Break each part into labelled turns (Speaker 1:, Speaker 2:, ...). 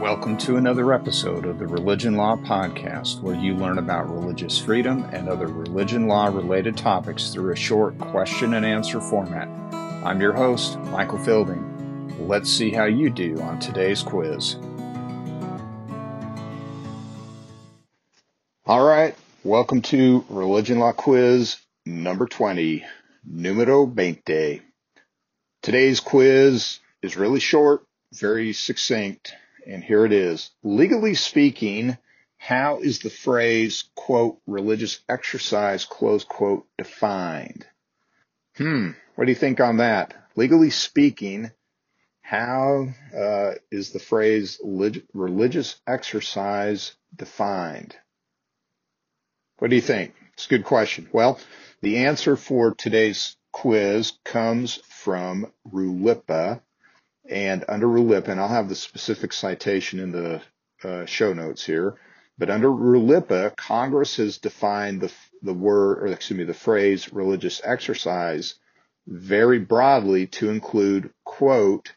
Speaker 1: Welcome to another episode of the Religion Law Podcast, where you learn about religious freedom and other religion law related topics through a short question and answer format. I'm your host, Michael Fielding. Let's see how you do on today's quiz. All right, welcome to Religion Law Quiz number 20, Numero 20. Today's quiz is really short, very succinct, and here it is. Legally speaking, how is the phrase, quote, religious exercise, close quote, defined? Hmm, what do you think on that? Legally speaking, how uh, is the phrase religious exercise defined? What do you think? It's a good question. Well, the answer for today's quiz comes from RLUIPA, and under RLUIPA, and I'll have the specific citation in the uh, show notes here, but under RLUIPA, Congress has defined the, the word, or excuse me, the phrase religious exercise very broadly to include, quote,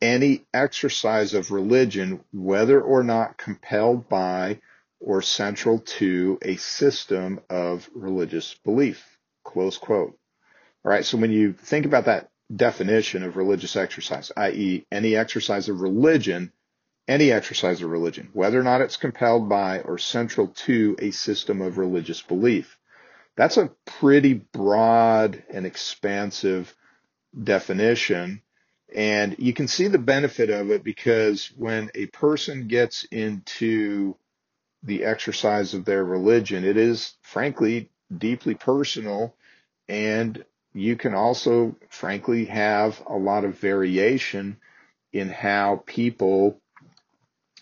Speaker 1: any exercise of religion, whether or not compelled by or central to a system of religious belief, close quote. All right. So when you think about that definition of religious exercise, i.e., any exercise of religion, any exercise of religion, whether or not it's compelled by or central to a system of religious belief. That's a pretty broad and expansive definition. And you can see the benefit of it because when a person gets into the exercise of their religion, it is frankly deeply personal and you can also, frankly, have a lot of variation in how people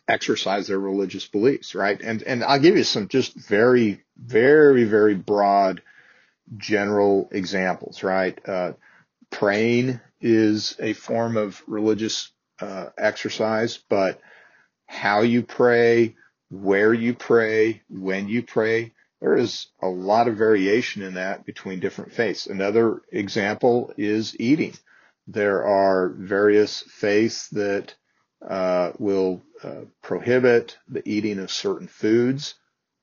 Speaker 1: exercise their religious beliefs, right? And and I'll give you some just very, very, very broad general examples, right? Uh, praying is a form of religious uh, exercise, but how you pray, where you pray, when you pray, there is a lot of variation in that between different faiths. Another example is eating. There are various faiths that uh, will uh, prohibit the eating of certain foods.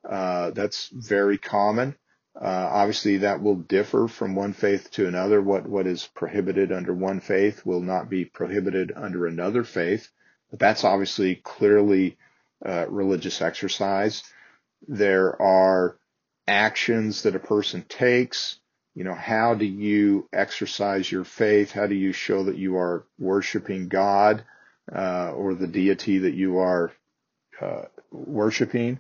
Speaker 1: Uh, that's very common. Uh, obviously, that will differ from one faith to another. What what is prohibited under one faith will not be prohibited under another faith. But that's obviously clearly uh, religious exercise. There are actions that a person takes. You know, how do you exercise your faith? How do you show that you are worshiping God uh, or the deity that you are uh, worshiping?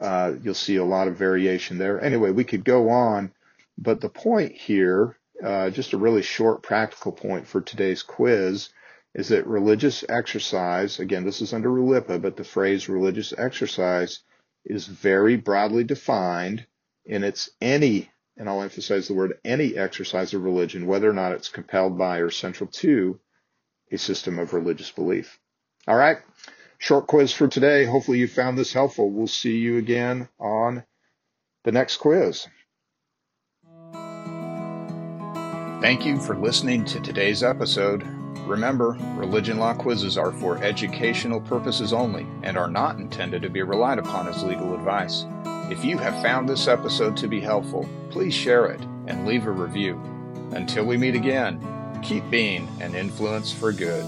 Speaker 1: Uh, you'll see a lot of variation there. Anyway, we could go on, but the point here, uh, just a really short practical point for today's quiz, is that religious exercise, again, this is under RLUIPA, but the phrase religious exercise is very broadly defined and it's any, and I'll emphasize the word any exercise of religion, whether or not it's compelled by or central to a system of religious belief. All right. Short quiz for today. Hopefully you found this helpful. We'll see you again on the next quiz. Thank you for listening to today's episode. Remember, religion law quizzes are for educational purposes only and are not intended to be relied upon as legal advice. If you have found this episode to be helpful, please share it and leave a review. Until we meet again, keep being an influence for good.